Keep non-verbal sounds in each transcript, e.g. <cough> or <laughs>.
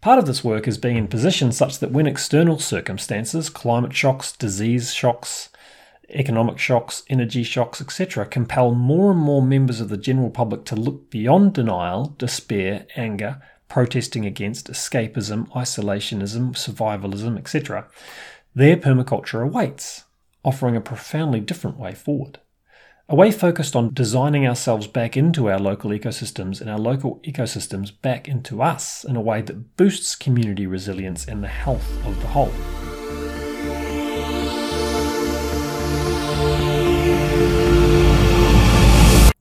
Part of this work is being in position such that when external circumstances, climate shocks, disease shocks, economic shocks, energy shocks, etc., compel more and more members of the general public to look beyond denial, despair, anger, protesting against escapism, isolationism, survivalism, etc., there permaculture awaits, offering a profoundly different way forward. A way focused on designing ourselves back into our local ecosystems and our local ecosystems back into us in a way that boosts community resilience and the health of the whole.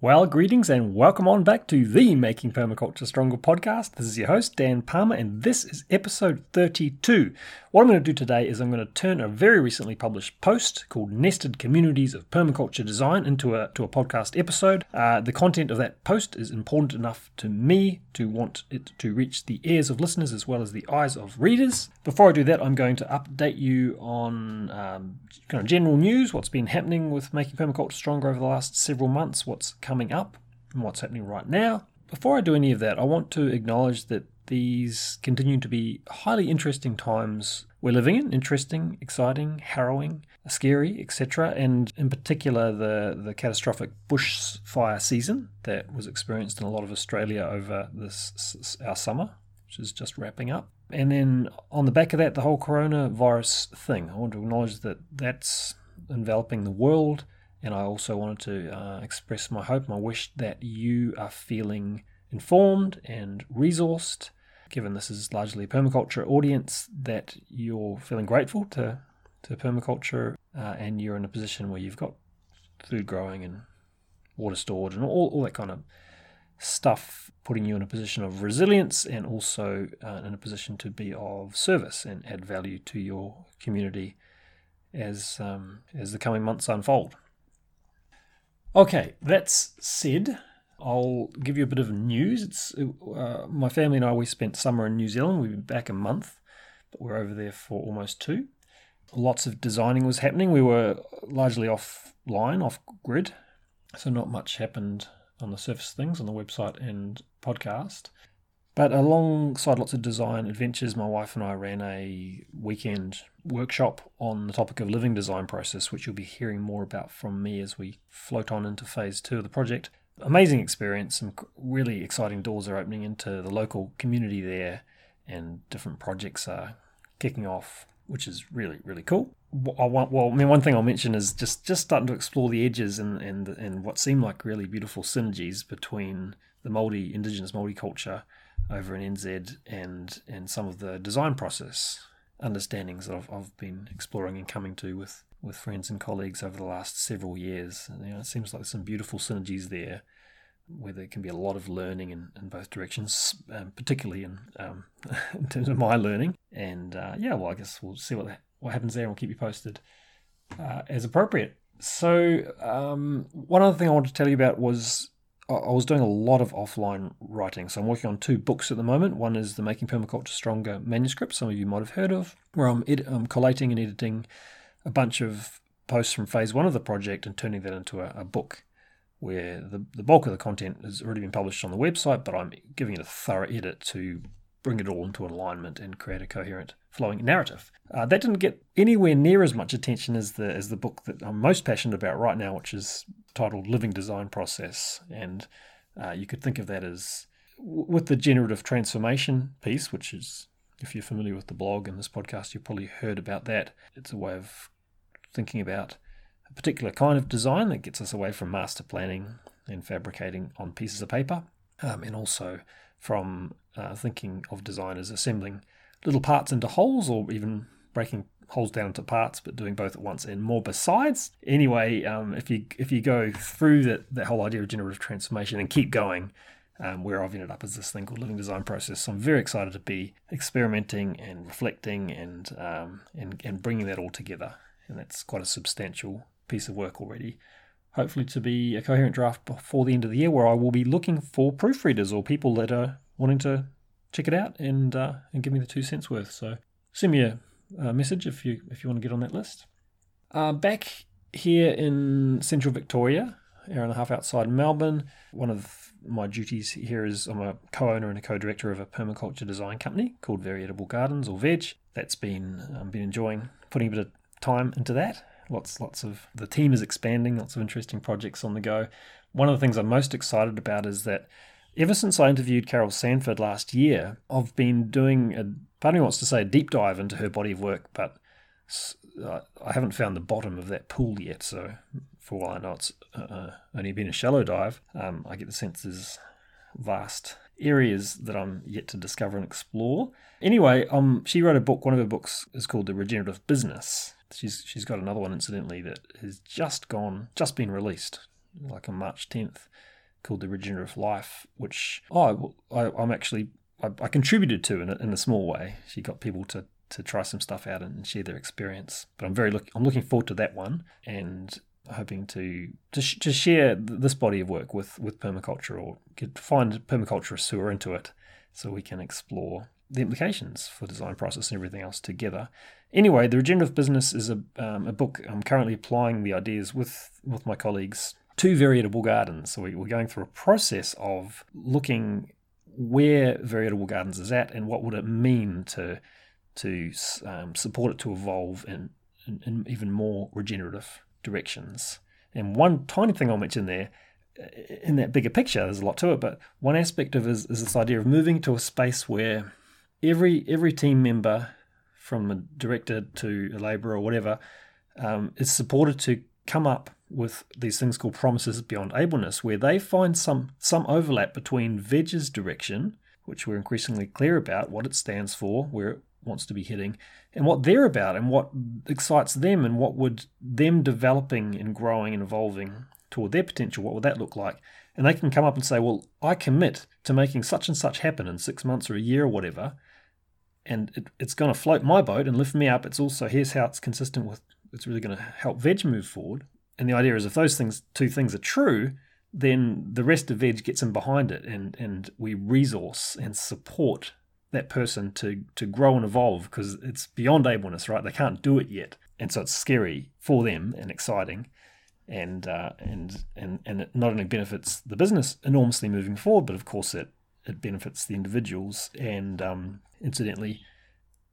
Well, greetings and welcome on back to the Making Permaculture Stronger podcast. This is your host, Dan Palmer, and this is episode 32. What I'm going to do today is I'm going to turn a very recently published post called Nested Communities of Permaculture Design into a, to a podcast episode. Uh, the content of that post is important enough to me to want it to reach the ears of listeners as well as the eyes of readers. Before I do that, I'm going to update you on um, kind of general news, what's been happening with Making Permaculture Stronger over the last several months, what's coming up, and what's happening right now. Before I do any of that, I want to acknowledge that these continue to be highly interesting times we're living in interesting, exciting, harrowing, scary, etc. And in particular, the, the catastrophic bushfire season that was experienced in a lot of Australia over this our summer, which is just wrapping up. And then on the back of that, the whole coronavirus thing. I want to acknowledge that that's enveloping the world. And I also wanted to uh, express my hope, my wish that you are feeling informed and resourced given this is largely a permaculture audience, that you're feeling grateful to, to permaculture uh, and you're in a position where you've got food growing and water stored and all, all that kind of stuff, putting you in a position of resilience and also uh, in a position to be of service and add value to your community as um, as the coming months unfold. Okay, that's said. I'll give you a bit of news. It's uh, my family and I. We spent summer in New Zealand. We've been back a month, but we're over there for almost two. Lots of designing was happening. We were largely offline, off grid, so not much happened on the surface things on the website and podcast. But alongside lots of design adventures, my wife and I ran a weekend workshop on the topic of living design process, which you'll be hearing more about from me as we float on into phase two of the project amazing experience. Some really exciting doors are opening into the local community there, and different projects are kicking off, which is really really cool. I want, well, I mean, one thing I'll mention is just just starting to explore the edges and and and what seem like really beautiful synergies between the Māori indigenous Māori culture over in NZ and and some of the design process understandings that I've, I've been exploring and coming to with with friends and colleagues over the last several years. You know, it seems like some beautiful synergies there where there can be a lot of learning in, in both directions, um, particularly in, um, <laughs> in terms of my learning. And uh, yeah, well, I guess we'll see what what happens there, and we'll keep you posted uh, as appropriate. So um, one other thing I wanted to tell you about was I was doing a lot of offline writing. So I'm working on two books at the moment. One is the Making Permaculture Stronger manuscript, some of you might have heard of, where I'm, ed- I'm collating and editing a bunch of posts from phase one of the project and turning that into a, a book where the, the bulk of the content has already been published on the website, but I'm giving it a thorough edit to bring it all into alignment and create a coherent flowing narrative. Uh, that didn't get anywhere near as much attention as the as the book that I'm most passionate about right now, which is titled Living Design Process. And uh, you could think of that as with the generative transformation piece, which is if you're familiar with the blog and this podcast, you've probably heard about that. It's a way of thinking about a particular kind of design that gets us away from master planning and fabricating on pieces of paper, um, and also from uh, thinking of design as assembling little parts into wholes or even breaking wholes down into parts, but doing both at once and more besides. Anyway, um, if you if you go through that, that whole idea of generative transformation and keep going, um, where I've ended up as this thing called living design process. So I'm very excited to be experimenting and reflecting and um, and and bringing that all together. And that's quite a substantial piece of work already. Hopefully, to be a coherent draft before the end of the year, where I will be looking for proofreaders or people that are wanting to check it out and uh, and give me the two cents worth. So send me a, a message if you if you want to get on that list. Uh, back here in central Victoria, hour and a half outside Melbourne. One of my duties here is I'm a co-owner and a co-director of a permaculture design company called Very Edible Gardens or Veg. That's been been enjoying putting a bit of time into that. Lots lots of the team is expanding. Lots of interesting projects on the go. One of the things I'm most excited about is that ever since I interviewed Carol Sanford last year, I've been doing a part of me wants to say a deep dive into her body of work, but uh, I haven't found the bottom of that pool yet. So for all I know it's uh, only been a shallow dive, um, I get the sense there's vast areas that I'm yet to discover and explore. Anyway, um, she wrote a book. One of her books is called The Regenerative Business. She's she's got another one, incidentally, that has just gone, just been released, like on March 10th, called The Regenerative Life, which oh, I, I'm actually I, I contributed to in a, in a small way. She got people to to try some stuff out and share their experience. But I'm very look I'm looking forward to that one and hoping to to, sh- to share this body of work with with permaculture or get, find permaculturists who are into it so we can explore the implications for design process and everything else together. Anyway, the regenerative business is a, um, a book I'm currently applying the ideas with with my colleagues to very edible gardens. So we, we're going through a process of looking where very edible gardens is at and what would it mean to to um, support it to evolve and, in, even more regenerative directions. And one tiny thing I'll mention there, uh, in that bigger picture, there's a lot to it, but one aspect of it is, is this idea of moving to a space where every every team member, from a director to a labourer or whatever, um, is supported to come up with these things called promises beyond ableness, where they find some some overlap between Veg's direction, which we're increasingly clear about what it stands for, where wants to be hitting, and what they're about, and what excites them, and what would them developing and growing and evolving toward their potential, what would that look like? And they can come up and say, well, I commit to making such and such happen in six months or a year or whatever, and it, it's going to float my boat and lift me up. It's also here's how it's consistent with. It's really going to help Veg move forward. And the idea is, if those things, two things, are true, then the rest of Veg gets in behind it, and and we resource and support that person to to grow and evolve because it's beyond ableness, right? They can't do it yet, and so it's scary for them and exciting, and uh, and and and it not only benefits the business enormously moving forward, but of course it it benefits the individuals and um, incidentally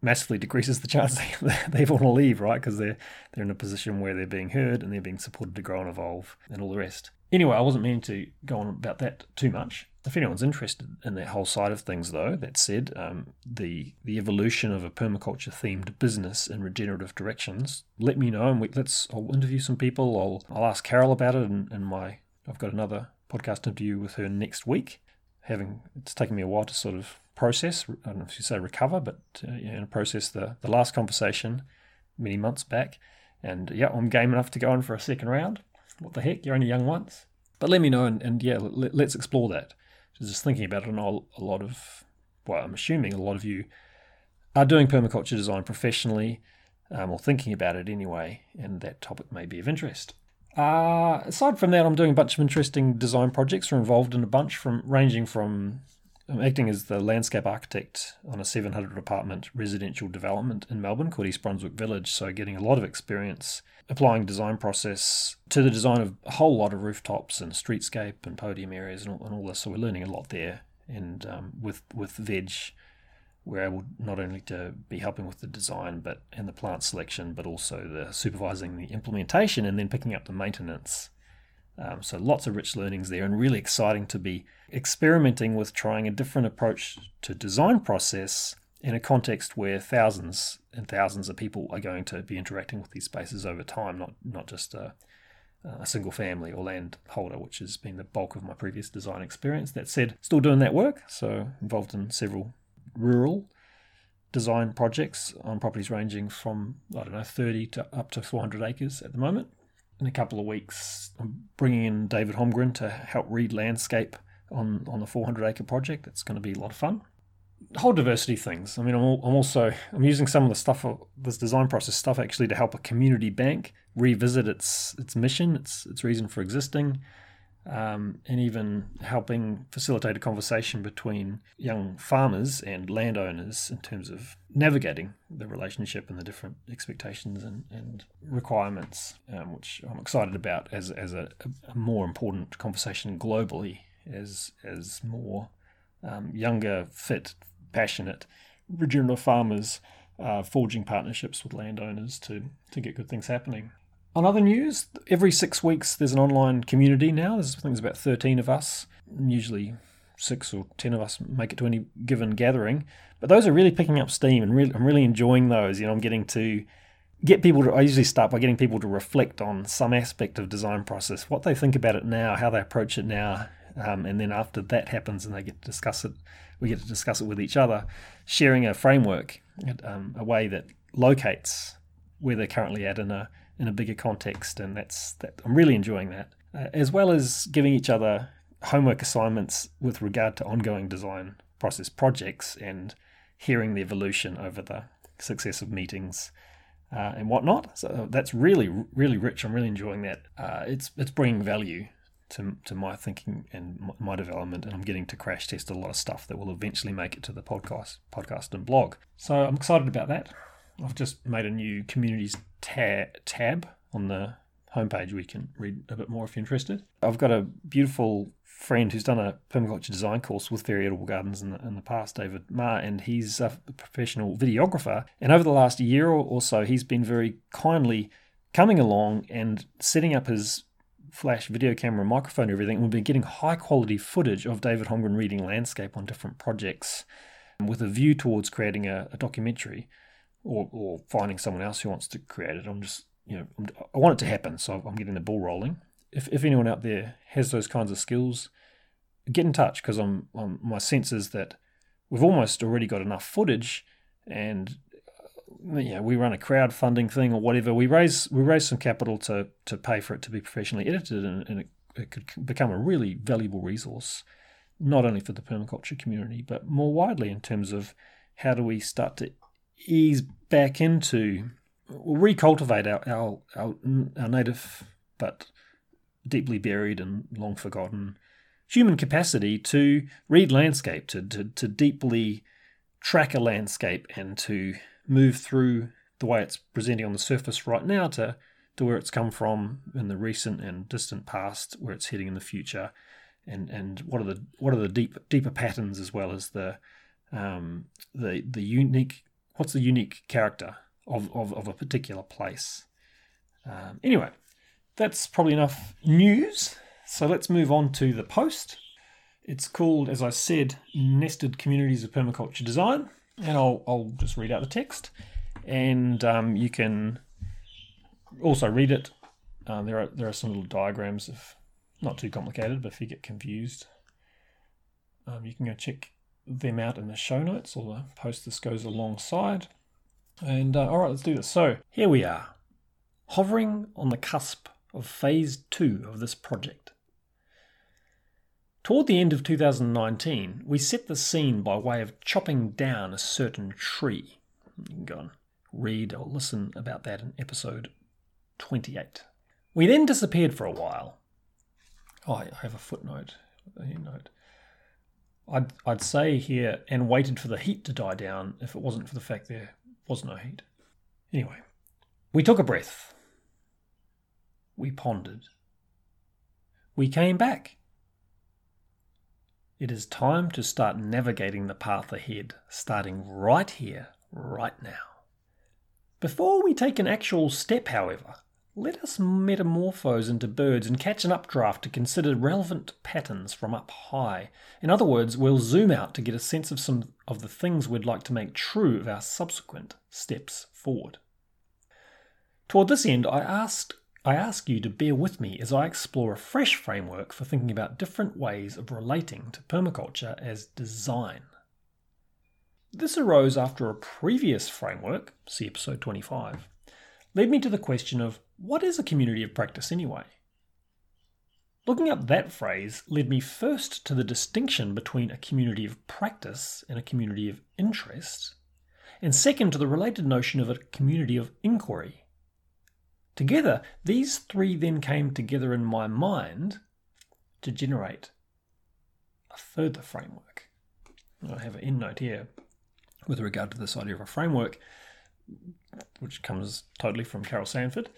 massively decreases the chance <laughs> they, they want to leave, right? Because they're they're in a position where they're being heard and they're being supported to grow and evolve and all the rest. Anyway, I wasn't meaning to go on about that too much. If anyone's interested in that whole side of things, though, that said, um, the the evolution of a permaculture themed business in regenerative directions, let me know and we, let's. I'll interview some people. I'll I'll ask Carol about it, and, and my I've got another podcast interview with her next week. Having it's taken me a while to sort of process. I don't know if you say recover, but uh, know, process the the last conversation many months back. And yeah, I'm game enough to go on for a second round. What the heck? You're only young once. But let me know, and, and yeah, let, us explore that. Just thinking about it, know a lot of, well, I'm assuming a lot of you are doing permaculture design professionally um, or thinking about it anyway, and that topic may be of interest. Uh, aside from that, I'm doing a bunch of interesting design projects. We're involved in a bunch from ranging from acting as the landscape architect on a 700 apartment residential development in Melbourne called East Brunswick Village. So, getting a lot of experience applying design process to the design of a whole lot of rooftops and streetscape and podium areas and all, and all this. So, we're learning a lot there. And um, with with Veg, we're able not only to be helping with the design but and the plant selection, but also the supervising the implementation and then picking up the maintenance um, so lots of rich learnings there, and really exciting to be experimenting with trying a different approach to design process in a context where thousands and thousands of people are going to be interacting with these spaces over time, not not just a, a single family or land holder, which has been the bulk of my previous design experience. That said, still doing that work, so involved in several rural design projects on properties ranging from I don't know 30 to up to 400 acres at the moment in a couple of weeks, I'm bringing in David Holmgren to help read landscape on, on the 400 acre project. It's going to be a lot of fun. Whole diversity things. I mean, I'm, I'm also I'm using some of the stuff, this design process stuff, actually to help a community bank revisit its its mission, its its reason for existing. Um, and even helping facilitate a conversation between young farmers and landowners in terms of navigating the relationship and the different expectations and, and requirements, um, which I'm excited about as, as a, a, more important conversation globally as, as more um, younger, fit, passionate, regenerative farmers uh, forging partnerships with landowners to, to get good things happening. On other news, every six weeks there's an online community now. There's, I think there's about 13 of us. Usually six or 10 of us make it to any given gathering. But those are really picking up steam and really, I'm really enjoying those. You know, I'm getting to get people to, I usually start by getting people to reflect on some aspect of design process, what they think about it now, how they approach it now. Um, and then after that happens and they get to discuss it, we get to discuss it with each other, sharing a framework, um, a way that locates where they're currently at in a in a bigger context, and that's that. I'm really enjoying that, uh, as well as giving each other homework assignments with regard to ongoing design process projects and hearing the evolution over the successive meetings uh, and whatnot. So that's really really rich. I'm really enjoying that. Uh, it's it's bringing value to to my thinking and my development, and I'm getting to crash test a lot of stuff that will eventually make it to the podcast podcast and blog. So I'm excited about that. I've just made a new communities ta- tab on the homepage We can read a bit more if you're interested. I've got a beautiful friend who's done a permaculture design course with Very Edible Gardens in the, in the past, David Ma, and he's a professional videographer. And over the last year or so, he's been very kindly coming along and setting up his flash video camera microphone and everything. We've been getting high quality footage of David Holmgren reading landscape on different projects with a view towards creating a, a documentary or, or finding someone else who wants to create it. I'm just, you know, I want it to happen, so I'm getting the ball rolling. If, if anyone out there has those kinds of skills, get in touch because I'm, I'm, my sense is that we've almost already got enough footage, and uh, yeah, we run a crowdfunding thing or whatever. We raise we raise some capital to to pay for it to be professionally edited, and, and it, it could become a really valuable resource, not only for the permaculture community but more widely in terms of how do we start to ease back into, recultivate our, our, our, our native but deeply buried and long forgotten human capacity to read landscape, to, to, to deeply track a landscape and to move through the way it's presenting on the surface right now to, to where it's come from in the recent and distant past, where it's heading in the future, and, and what are the what are the deep deeper patterns as well as the um, the the unique what's the unique character of, of, of a particular place. Um, anyway, that's probably enough news. So let's move on to the post. It's called, as I said, Nested Communities of Permaculture Design. And I'll, I'll just read out the text. And um, you can also read it. Um, there, are, there are some little diagrams, of, not too complicated, but if you get confused, um, you can go check them out in the show notes, or the post this goes alongside. And uh, all right, let's do this. So here we are, hovering on the cusp of phase two of this project. Toward the end of 2019, we set the scene by way of chopping down a certain tree. You can go and read or listen about that in episode 28. We then disappeared for a while. Oh, I have a footnote. A note. I'd, I'd say here, and waited for the heat to die down if it wasn't for the fact there was no heat. Anyway, we took a breath. We pondered. We came back. It is time to start navigating the path ahead, starting right here, right now. Before we take an actual step, however, let us metamorphose into birds and catch an updraft to consider relevant patterns from up high. In other words, we'll zoom out to get a sense of some of the things we'd like to make true of our subsequent steps forward. Toward this end, I asked I ask you to bear with me as I explore a fresh framework for thinking about different ways of relating to permaculture as design. This arose after a previous framework, see episode 25, led me to the question of what is a community of practice anyway? Looking up that phrase led me first to the distinction between a community of practice and a community of interest, and second to the related notion of a community of inquiry. Together, these three then came together in my mind to generate a further framework. I have an endnote here with regard to this idea of a framework, which comes totally from Carol Sanford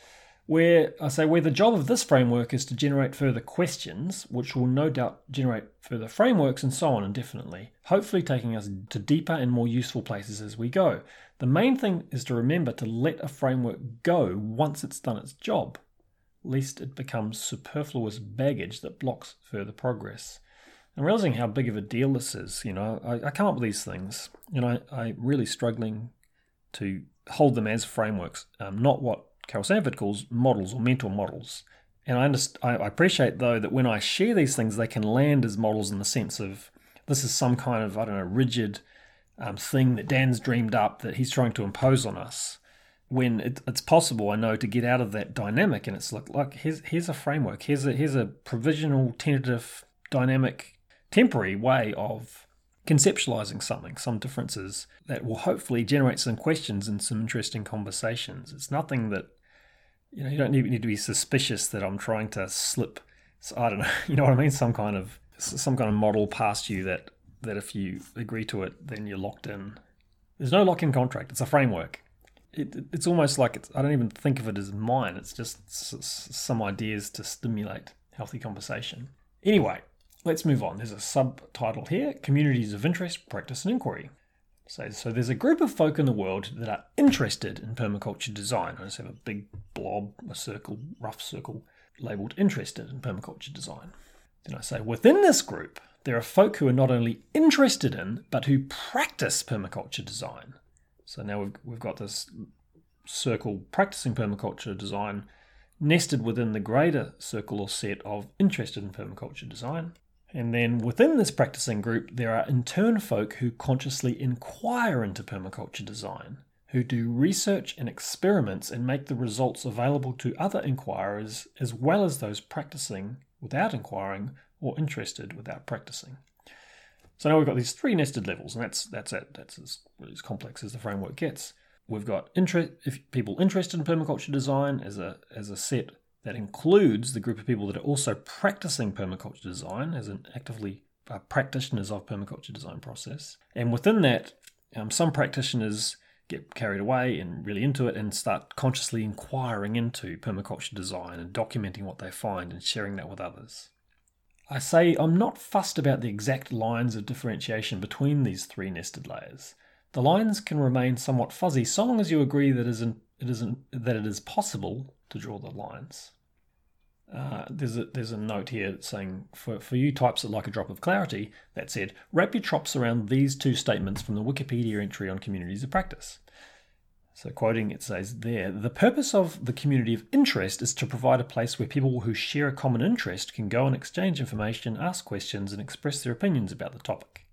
where I say where the job of this framework is to generate further questions, which will no doubt generate further frameworks and so on indefinitely, hopefully taking us to deeper and more useful places as we go. The main thing is to remember to let a framework go once it's done its job, lest it becomes superfluous baggage that blocks further progress. I'm realizing how big of a deal this is. You know, I, I come up with these things, and I, I'm really struggling to hold them as frameworks, um, not what Carol Sanford calls models or mental models. And I, understand, I appreciate, though, that when I share these things, they can land as models in the sense of this is some kind of, I don't know, rigid um, thing that Dan's dreamed up that he's trying to impose on us. When it, it's possible, I know, to get out of that dynamic, and it's like, like here's here's a framework, here's a here's a provisional, tentative, dynamic, temporary way of conceptualizing something, some differences that will hopefully generate some questions and some interesting conversations. It's nothing that you know, you don't need, need to be suspicious that I'm trying to slip. I don't know. <laughs> You know what I mean? Some kind of some kind of model past you that that if you agree to it, then you're locked in. There's no lock-in contract. It's a framework. It, it's almost like it's, I don't even think of it as mine. It's just s- some ideas to stimulate healthy conversation. Anyway, let's move on. There's a subtitle here: Communities of Interest, Practice, and Inquiry. So, so there's a group of folk in the world that are interested in permaculture design. I just have a big blob, a circle, rough circle, labeled interested in permaculture design. Then I say within this group, there are folk who are not only interested in, but who practice permaculture design. So now we've, we've got this circle practicing permaculture design nested within the greater circle or set of interested in permaculture design. And then within this practicing group, there are in turn folk who consciously inquire into permaculture design, who do research and experiments and make the results available to other inquirers as well as those practicing without inquiring or interested without practicing. So now we've got these three nested levels, and that's that's it. That's as, as complex as the framework gets. We've got interest, if people interested in permaculture design as a as a set that includes the group of people that are also practicing permaculture design as an actively uh, practitioners of permaculture design process. And within that, um, some practitioners get carried away and really into it and start consciously inquiring into permaculture design and documenting what they find and sharing that with others. I say I'm not fussed about the exact lines of differentiation between these three nested layers. The lines can remain somewhat fuzzy so long as you agree that it is that it is possible to draw the lines. Uh, there's a there's a note here saying for, for you types that like a drop of clarity that said wrap your chops around these two statements from the Wikipedia entry on communities of practice. So quoting it says there the purpose of the community of interest is to provide a place where people who share a common interest can go and exchange information, ask questions, and express their opinions about the topic.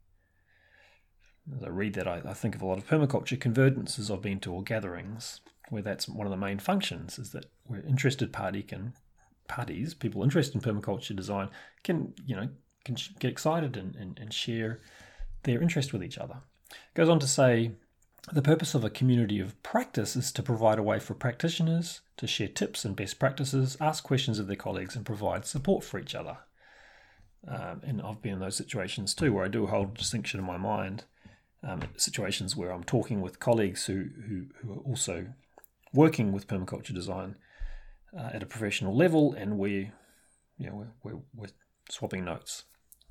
As I read that, I, I think of a lot of permaculture convergences I've been to or gatherings where that's one of the main functions is that where interested party can parties, people interested in permaculture design, can you know can get excited and, and, and share their interest with each other. Goes on to say the purpose of a community of practice is to provide a way for practitioners to share tips and best practices, ask questions of their colleagues, and provide support for each other. Um, and I've been in those situations too, where I do hold a distinction in my mind. Um, situations where I'm talking with colleagues who, who, who are also working with permaculture design uh, at a professional level, and we, you know, we're, we're, we're swapping notes.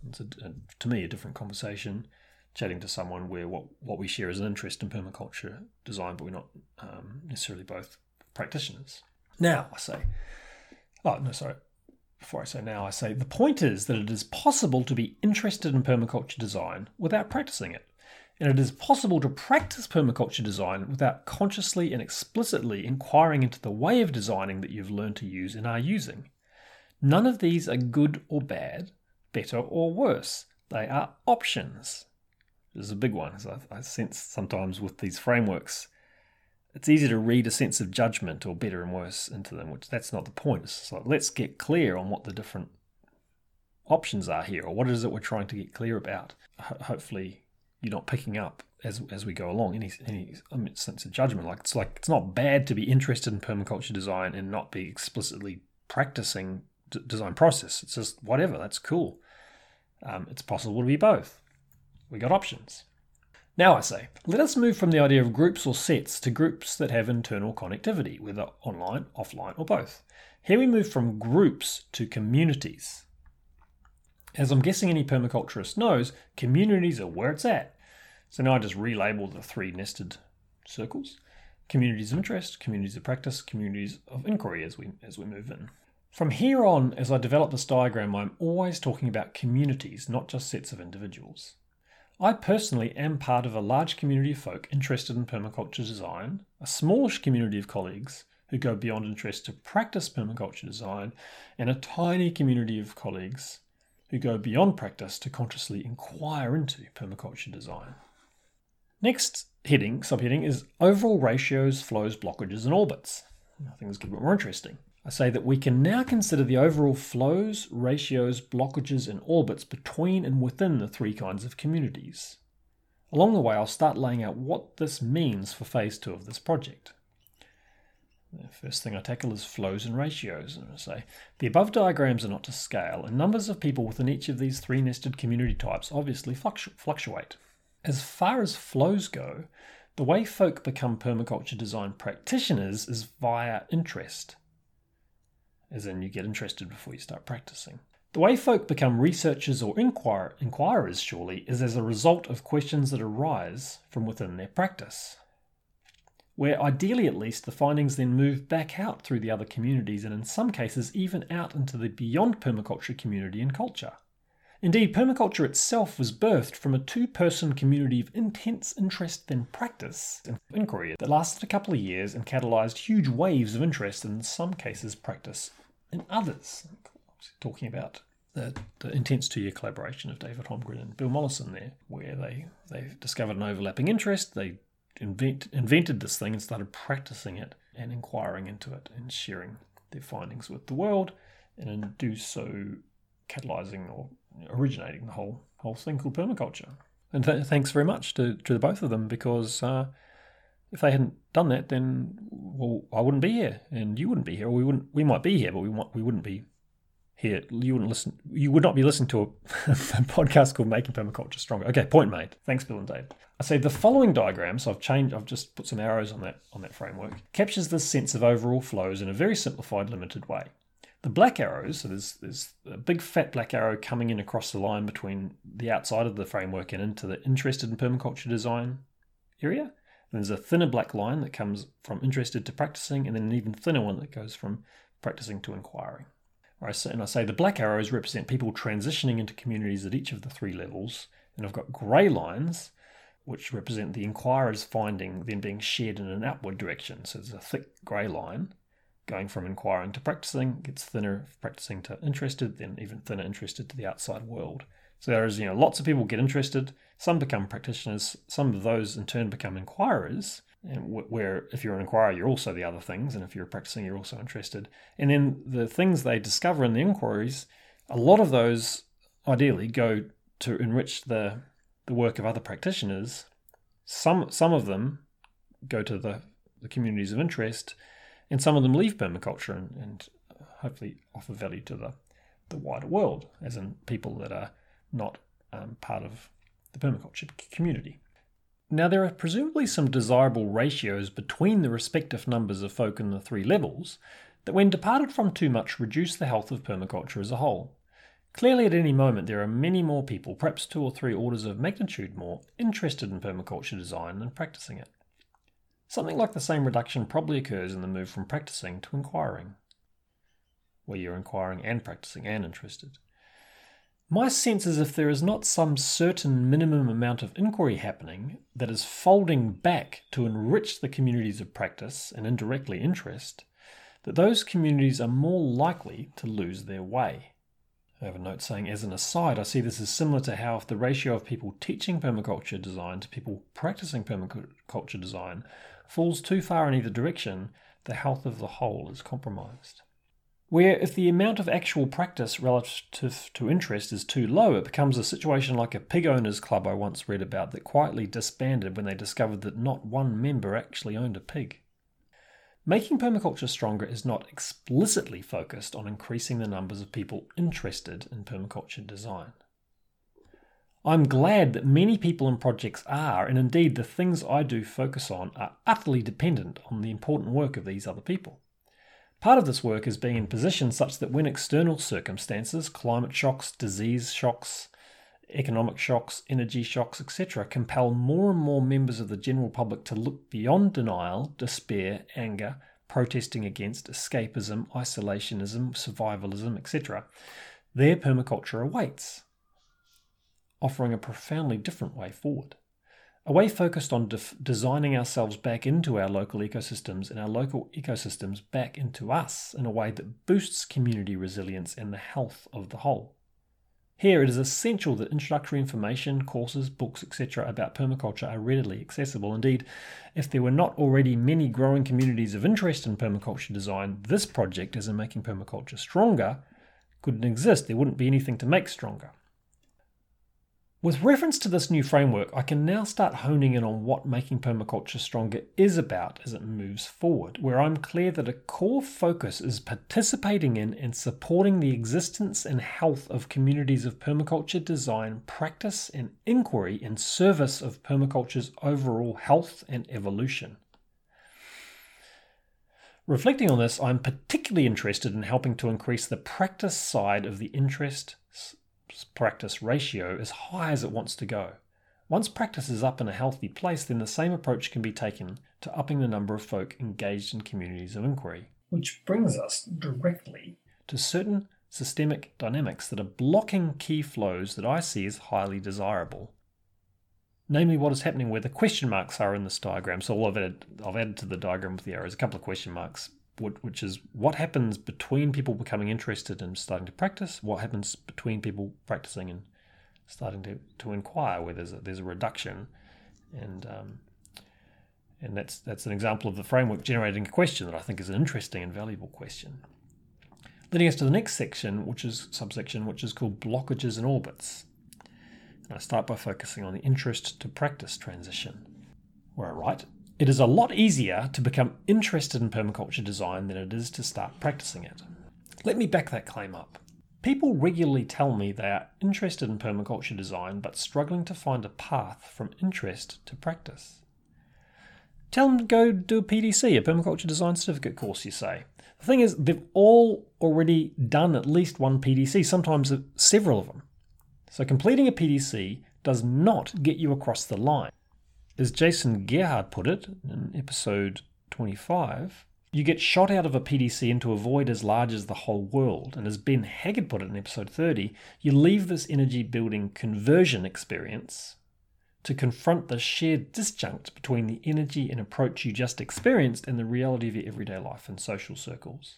It's a, a, to me a different conversation, chatting to someone where what, what we share is an interest in permaculture design, but we're not um, necessarily both practitioners. Now I say, oh no, sorry. Before I say now, I say the point is that it is possible to be interested in permaculture design without practicing it and it is possible to practice permaculture design without consciously and explicitly inquiring into the way of designing that you've learned to use and are using. None of these are good or bad, better or worse. They are options. This is a big one. I, I sense sometimes with these frameworks, it's easy to read a sense of judgment or better and worse into them, which that's not the point. Like let's get clear on what the different options are here, or what is it we're trying to get clear about. Ho- hopefully, you're not picking up as as we go along any any sense of judgment. Like it's like it's not bad to be interested in permaculture design and not be explicitly practicing d- design process. It's just whatever, that's cool. Um, it's possible to be both. We got options. Now I say, let us move from the idea of groups or sets to groups that have internal connectivity, whether online, offline, or both. Here we move from groups to communities. As I'm guessing any permaculturist knows, communities are where it's at. So now I just relabel the three nested circles communities of interest, communities of practice, communities of inquiry as we as we move in. From here on, as I develop this diagram, I'm always talking about communities, not just sets of individuals. I personally am part of a large community of folk interested in permaculture design, a smallish community of colleagues who go beyond interest to practice permaculture design, and a tiny community of colleagues who go beyond practice to consciously inquire into permaculture design. Next heading, subheading, is overall ratios, flows, blockages, and orbits. Things get a bit more interesting. I say that we can now consider the overall flows, ratios, blockages, and orbits between and within the three kinds of communities. Along the way, I'll start laying out what this means for phase two of this project. The first thing I tackle is flows and ratios. And I say the above diagrams are not to scale, and numbers of people within each of these three nested community types obviously fluctuate. As far as flows go, the way folk become permaculture design practitioners is via interest, as in you get interested before you start practicing. The way folk become researchers or inquir- inquirers, surely, is as a result of questions that arise from within their practice. Where ideally, at least, the findings then move back out through the other communities and in some cases even out into the beyond permaculture community and culture. Indeed, permaculture itself was birthed from a two person community of intense interest in practice and inquiry that lasted a couple of years and catalysed huge waves of interest and in some cases practice in others. Talking about the, the intense two year collaboration of David Holmgren and Bill Mollison there, where they, they discovered an overlapping interest, they invent, invented this thing and started practicing it and inquiring into it and sharing their findings with the world, and in do so catalysing or originating the whole whole thing called permaculture. And th- thanks very much to, to the both of them because uh, if they hadn't done that, then well, I wouldn't be here, and you wouldn't be here, or we wouldn't. We might be here, but we want, we wouldn't be here. You wouldn't listen. You would not be listening to a, <laughs> a podcast called "Making Permaculture Stronger." Okay, point made. Thanks, Bill and Dave. I say the following diagram. So I've changed. I've just put some arrows on that on that framework. Captures this sense of overall flows in a very simplified, limited way. The black arrows, so there's, there's a big fat black arrow coming in across the line between the outside of the framework and into the interested in permaculture design area. There's a thinner black line that comes from interested to practicing, and then an even thinner one that goes from practicing to inquiring. And I say the black arrows represent people transitioning into communities at each of the three levels, and I've got grey lines which represent the inquirer's finding then being shared in an outward direction. So there's a thick grey line going from inquiring to practicing, gets thinner practicing to interested, then even thinner interested to the outside world. So there's you know lots of people get interested, some become practitioners, some of those in turn become inquirers, where if you're an inquirer you're also the other things, and if you're practicing you're also interested. And then the things they discover in the inquiries, a lot of those ideally go to enrich the the work of other practitioners. Some some of them go to the, the communities of interest, and some of them leave permaculture and, and hopefully offer value to the, the wider world, as in people that are not um, part of the permaculture community. Now, there are presumably some desirable ratios between the respective numbers of folk in the three levels that, when departed from too much, reduce the health of permaculture as a whole. Clearly, at any moment, there are many more people, perhaps two or three orders of magnitude more, interested in permaculture design than practicing it. Something like the same reduction probably occurs in the move from practicing to inquiring, where you're inquiring and practicing and interested. My sense is if there is not some certain minimum amount of inquiry happening that is folding back to enrich the communities of practice and indirectly interest, that those communities are more likely to lose their way. I have a note saying, as an aside, I see this as similar to how if the ratio of people teaching permaculture design to people practicing permaculture design falls too far in either direction, the health of the whole is compromised. Where if the amount of actual practice relative to interest is too low, it becomes a situation like a pig owners club I once read about that quietly disbanded when they discovered that not one member actually owned a pig. Making permaculture stronger is not explicitly focused on increasing the numbers of people interested in permaculture design. I'm glad that many people and projects are, and indeed the things I do focus on, are utterly dependent on the important work of these other people. Part of this work is being in position such that when external circumstances, climate shocks, disease shocks, economic shocks, energy shocks, etc., compel more and more members of the general public to look beyond denial, despair, anger, protesting against, escapism, isolationism, survivalism, etc., there permaculture awaits offering a profoundly different way forward. A way focused on def- designing ourselves back into our local ecosystems and our local ecosystems back into us in a way that boosts community resilience and the health of the whole. Here, it is essential that introductory information, courses, books, etc., about permaculture are readily accessible. Indeed, if there were not already many growing communities of interest in permaculture design, this project, as in making permaculture stronger, couldn't exist. There wouldn't be anything to make stronger. With reference to this new framework, I can now start honing in on what making permaculture stronger is about as it moves forward, where I'm clear that a core focus is participating in and supporting the existence and health of communities of permaculture design, practice, and inquiry in service of permaculture's overall health and evolution. Reflecting on this, I'm particularly interested in helping to increase the practice side of the interest practice ratio as high as it wants to go. Once practice is up in a healthy place, then the same approach can be taken to upping the number of folk engaged in communities of inquiry. Which brings us directly to certain systemic dynamics that are blocking key flows that I see as highly desirable. Namely, what is happening where the question marks are in this diagram. So, all I've added, I've added to the diagram with the arrows a couple of question marks which is what happens between people becoming interested and starting to practice, what happens between people practicing and starting to, to inquire, where there's a, there's a reduction, and um, and that's that's an example of the framework generating a question that I think is an interesting and valuable question. Leading us to the next section, which is subsection, which is called blockages and orbits. And I start by focusing on the interest to practice transition, where I write it is a lot easier to become interested in permaculture design than it is to start practicing it. Let me back that claim up. People regularly tell me they are interested in permaculture design but struggling to find a path from interest to practice. Tell them to go do a PDC, a permaculture design certificate course, you say. The thing is, they've all already done at least one PDC, sometimes several of them. So completing a PDC does not get you across the line. As Jason Gerhardt put it in episode 25, you get shot out of a PDC into a void as large as the whole world. And as Ben Haggard put it in episode 30, you leave this energy building conversion experience to confront the shared disjunct between the energy and approach you just experienced and the reality of your everyday life and social circles.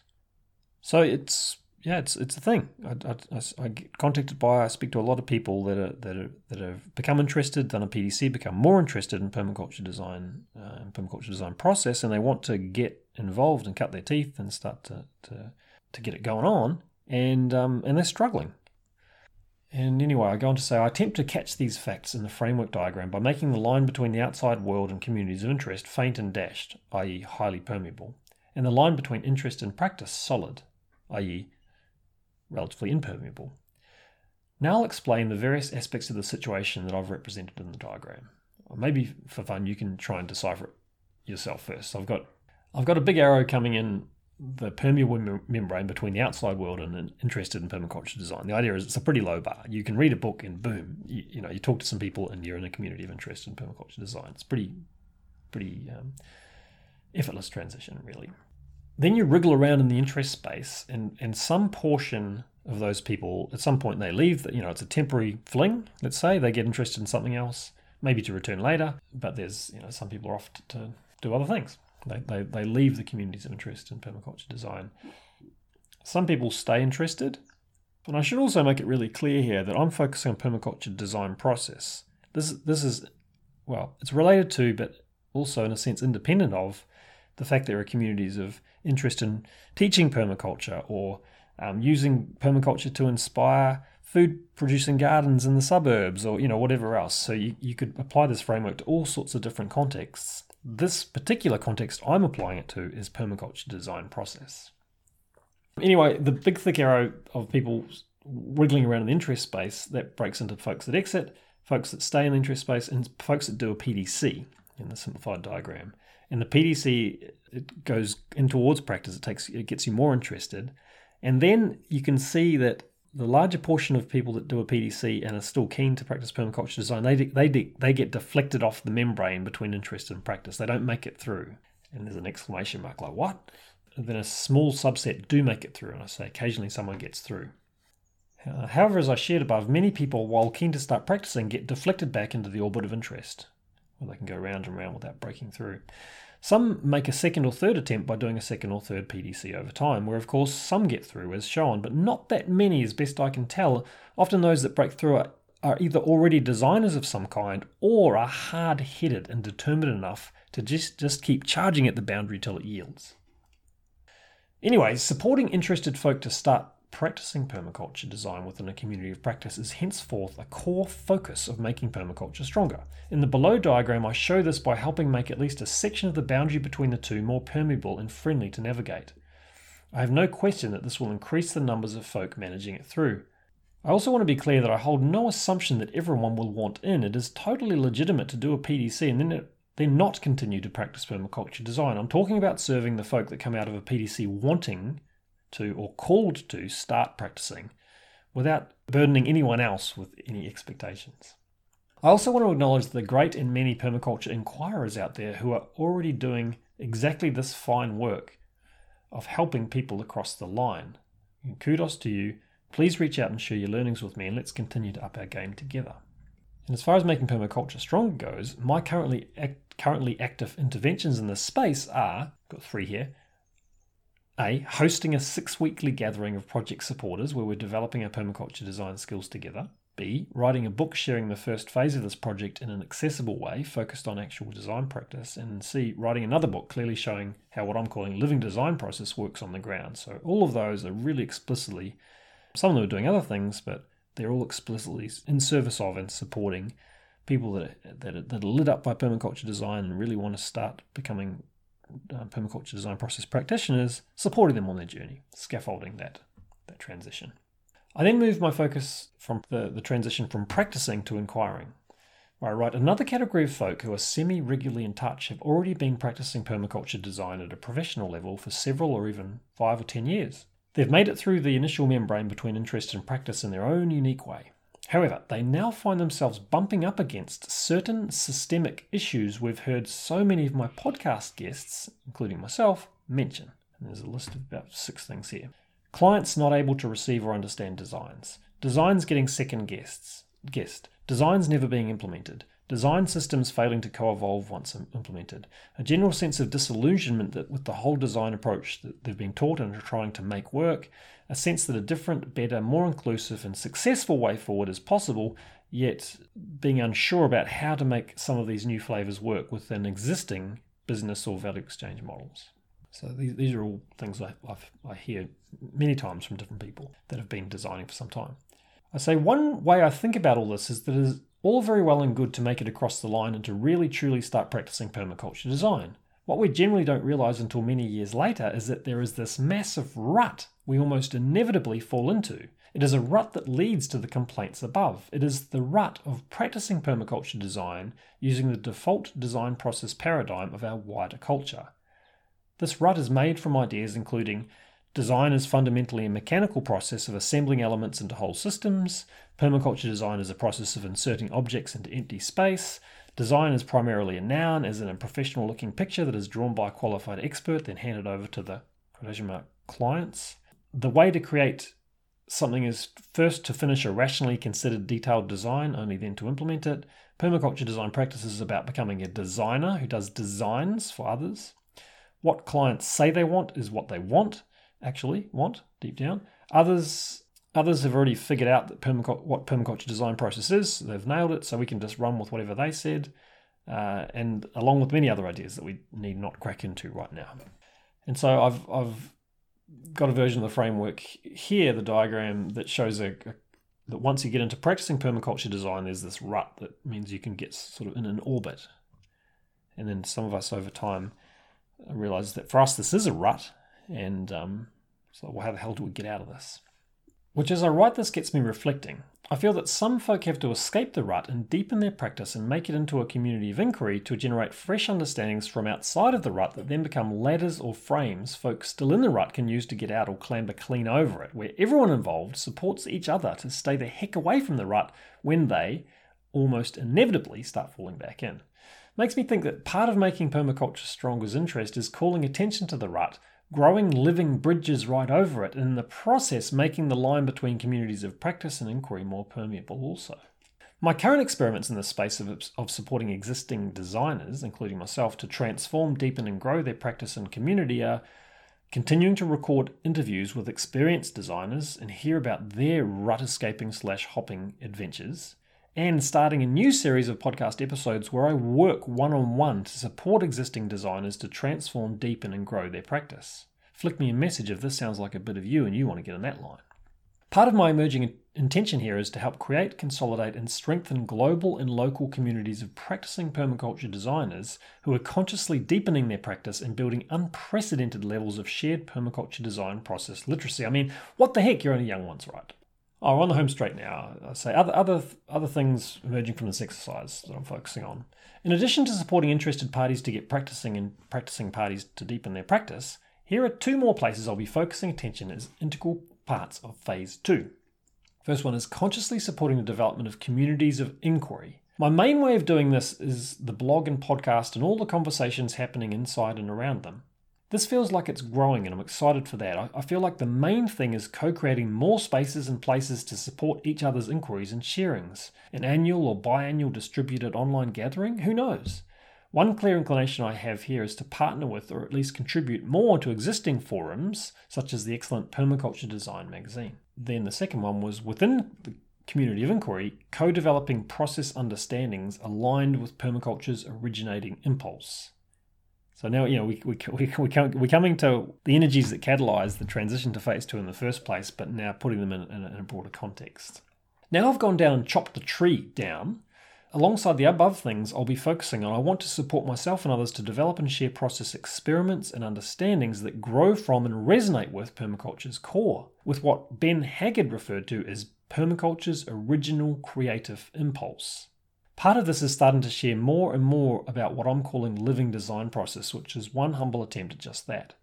So it's yeah, it's it's a thing. I, I, I, get contacted by, I speak to a lot of people that are that are that have become interested, done a PDC, become more interested in permaculture design uh, and permaculture design process, and they want to get involved and cut their teeth and start to to, to get it going on, and um, and they're struggling. And anyway, I go on to say I attempt to catch these facts in the framework diagram by making the line between the outside world and communities of interest faint and dashed, i.e., highly permeable, and the line between interest and practice solid, i.e., relatively impermeable. Now I'll explain the various aspects of the situation that I've represented in the diagram. Maybe for fun you can try and decipher it yourself first. I've got I've got a big arrow coming in the permeable membrane between the outside world and interested in permaculture design. The idea is it's a pretty low bar. You can read a book and boom, you, you know, you talk to some people and you're in a community of interest in permaculture design. It's pretty, pretty um, effortless transition, really. Then you wriggle around in the interest space, and, and some portion of those people, at some point, they leave. You know, it's a temporary fling, let's say. They get interested in something else, maybe to return later, but there's, you know, some people are off to, to do other things. They, they, they leave the communities of interest in permaculture design. Some people stay interested, and I should also make it really clear here that I'm focusing on permaculture design process. This, this is, well, it's related to, but also in a sense independent of, the fact there are communities of interest in teaching permaculture or um, using permaculture to inspire food producing gardens in the suburbs or you know whatever else so you, you could apply this framework to all sorts of different contexts this particular context I'm applying it to is permaculture design process. Anyway, the big thick arrow of people wriggling around in the interest space that breaks into folks that exit, folks that stay in the interest space, and folks that do a PDC in the simplified diagram. And the PDC it goes in towards practice. It takes it gets you more interested, and then you can see that the larger portion of people that do a PDC and are still keen to practice permaculture design, they they they get deflected off the membrane between interest and practice. They don't make it through, and there's an exclamation mark like what? And then a small subset do make it through, and I say occasionally someone gets through. Uh, however, as I shared above, many people, while keen to start practicing, get deflected back into the orbit of interest, where they can go round and round without breaking through. Some make a second or third attempt by doing a second or third PDC over time, where of course some get through as shown, but not that many as best I can tell. Often those that break through are, are either already designers of some kind or are hard headed and determined enough to just, just keep charging at the boundary till it yields. Anyway, supporting interested folk to start practicing permaculture design within a community of practice is henceforth a core focus of making permaculture stronger. In the below diagram, I show this by helping make at least a section of the boundary between the two more permeable and friendly to navigate. I have no question that this will increase the numbers of folk managing it through. I also want to be clear that I hold no assumption that everyone will want in. It is totally legitimate to do a PDC and then then not continue to practice permaculture design. I'm talking about serving the folk that come out of a PDC wanting to or called to start practicing without burdening anyone else with any expectations. I also want to acknowledge the great and many permaculture inquirers out there who are already doing exactly this fine work of helping people across the line. And kudos to you. Please reach out and share your learnings with me and let's continue to up our game together. And as far as making permaculture stronger goes, my currently act, currently active interventions in this space are got three here a. Hosting a six weekly gathering of project supporters where we're developing our permaculture design skills together. B. Writing a book sharing the first phase of this project in an accessible way focused on actual design practice. And C. Writing another book clearly showing how what I'm calling living design process works on the ground. So all of those are really explicitly, some of them are doing other things, but they're all explicitly in service of and supporting people that are, that are, that are lit up by permaculture design and really want to start becoming Uh, permaculture design process practitioners, supporting them on their journey, scaffolding that, that transition. I then move my focus from the, the transition from practicing to inquiring. Where I write another category of folk who are semi regularly in touch have already been practicing permaculture design at a professional level for several or even five or ten years. They've made it through the initial membrane between interest and practice in their own unique way. However, they now find themselves bumping up against certain systemic issues we've heard so many of my podcast guests, including myself, mention. And there's a list of about six things here. Clients not able to receive or understand designs. Designs getting second guests, guessed. Designs never being implemented. Design systems failing to co evolve once implemented. A general sense of disillusionment that with the whole design approach that they've been taught and are trying to make work, a sense that a different, better, more inclusive, and successful way forward is possible, yet being unsure about how to make some of these new flavors work within existing business or value exchange models. So these, these are all things I, I've, I hear many times from different people that have been designing for some time. I say one way I think about all this is that it is all very well and good to make it across the line and to really truly start practicing permaculture design. What we generally don't realize until many years later is that there is this massive rut we almost inevitably fall into. It is a rut that leads to the complaints above. It is the rut of practicing permaculture design using the default design process paradigm of our wider culture. This rut is made from ideas including design is fundamentally a mechanical process of assembling elements into whole systems, permaculture design is a process of inserting objects into empty space, Design is primarily a noun, as in a professional looking picture that is drawn by a qualified expert, then handed over to the quotation mark clients. The way to create something is first to finish a rationally considered detailed design, only then to implement it. Permaculture design practices is about becoming a designer who does designs for others. What clients say they want is what they want, actually want deep down. Others Others have already figured out that what permaculture design process is. They've nailed it, so we can just run with whatever they said, uh, and along with many other ideas that we need not crack into right now. And so I've I've got a version of the framework here, the diagram that shows a, a that once you get into practicing permaculture design, there's this rut that means you can get sort of in an orbit. And then some of us over time realize that for us this is a rut, and um, so well, how the hell do we get out of this? Which, as I write this, gets me reflecting. I feel that some folk have to escape the rut and deepen their practice and make it into a community of inquiry to generate fresh understandings from outside of the rut that then become ladders or frames folk still in the rut can use to get out or clamber clean over it, where everyone involved supports each other to stay the heck away from the rut when they, almost inevitably, start falling back in. Makes me think that part of making permaculture stronger's interest is calling attention to the rut growing living bridges right over it, and in the process making the line between communities of practice and inquiry more permeable also. My current experiments in the space of, of supporting existing designers, including myself, to transform, deepen, and grow their practice and community are continuing to record interviews with experienced designers and hear about their rut escaping slash hopping adventures, and starting a new series of podcast episodes where I work one on one to support existing designers to transform, deepen, and grow their practice. Flick me a message if this sounds like a bit of you and you want to get in that line. Part of my emerging intention here is to help create, consolidate, and strengthen global and local communities of practicing permaculture designers who are consciously deepening their practice and building unprecedented levels of shared permaculture design process literacy. I mean, what the heck, you're only young ones, right? Oh, we're on the home straight now. I say other other other things emerging from this exercise that I'm focusing on. In addition to supporting interested parties to get practicing and practicing parties to deepen their practice, here are two more places I'll be focusing attention as integral parts of phase two. First one is consciously supporting the development of communities of inquiry. My main way of doing this is the blog and podcast and all the conversations happening inside and around them. This feels like it's growing and I'm excited for that. I feel like the main thing is co creating more spaces and places to support each other's inquiries and sharings. An annual or biannual distributed online gathering? Who knows? One clear inclination I have here is to partner with or at least contribute more to existing forums, such as the excellent Permaculture Design magazine. Then the second one was within the community of inquiry, co developing process understandings aligned with permaculture's originating impulse. So now, you know, we, we, we, we we're coming to the energies that catalyze the transition to phase two in the first place, but now putting them in, in, a, in a broader context. Now I've gone down and chopped the tree down. Alongside the above things I'll be focusing on, I want to support myself and others to develop and share process experiments and understandings that grow from and resonate with permaculture's core, with what Ben Haggard referred to as permaculture's original creative impulse. Part of this is starting to share more and more about what I'm calling living design process, which is one humble attempt at just that.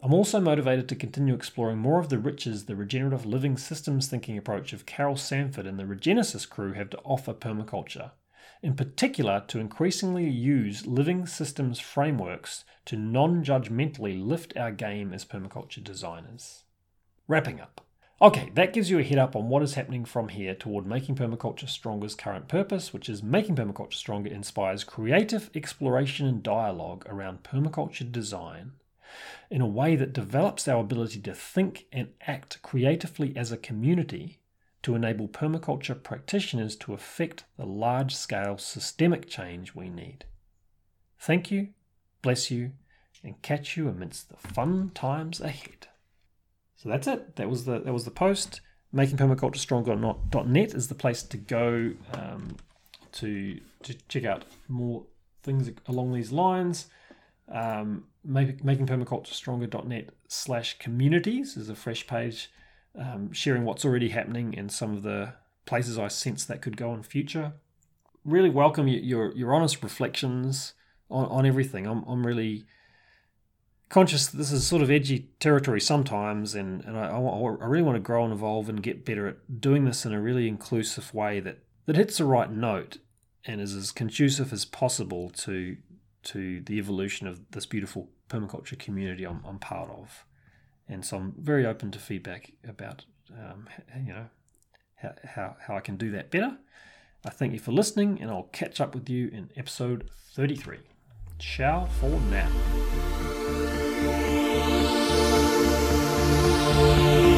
I'm also motivated to continue exploring more of the riches the regenerative living systems thinking approach of Carol Sanford and the Regenesis crew have to offer permaculture. In particular, to increasingly use living systems frameworks to non judgmentally lift our game as permaculture designers. Wrapping up. Okay, that gives you a head up on what is happening from here toward making permaculture stronger's current purpose, which is making permaculture stronger inspires creative exploration and dialogue around permaculture design in a way that develops our ability to think and act creatively as a community to enable permaculture practitioners to effect the large scale systemic change we need. Thank you, bless you, and catch you amidst the fun times ahead. So that's it. That was the that was the post. Making permaculture stronger not .net is the place to go um, to to check out more things along these lines. Um, maybe making permaculture stronger.net slash communities is a fresh page um, sharing what's already happening and some of the places I sense that could go in future. Really welcome your your honest reflections on, on everything. I'm I'm really conscious this is sort of edgy territory sometimes, and, and I, I really want to grow and evolve and get better at doing this in a really inclusive way that, that hits the right note and is as conducive as possible to to the evolution of this beautiful permaculture community I'm, I'm part of. And so I'm very open to feedback about um, you know how, how, how I can do that better. I thank you for listening, and I'll catch up with you in episode 33. Ciao for now. Música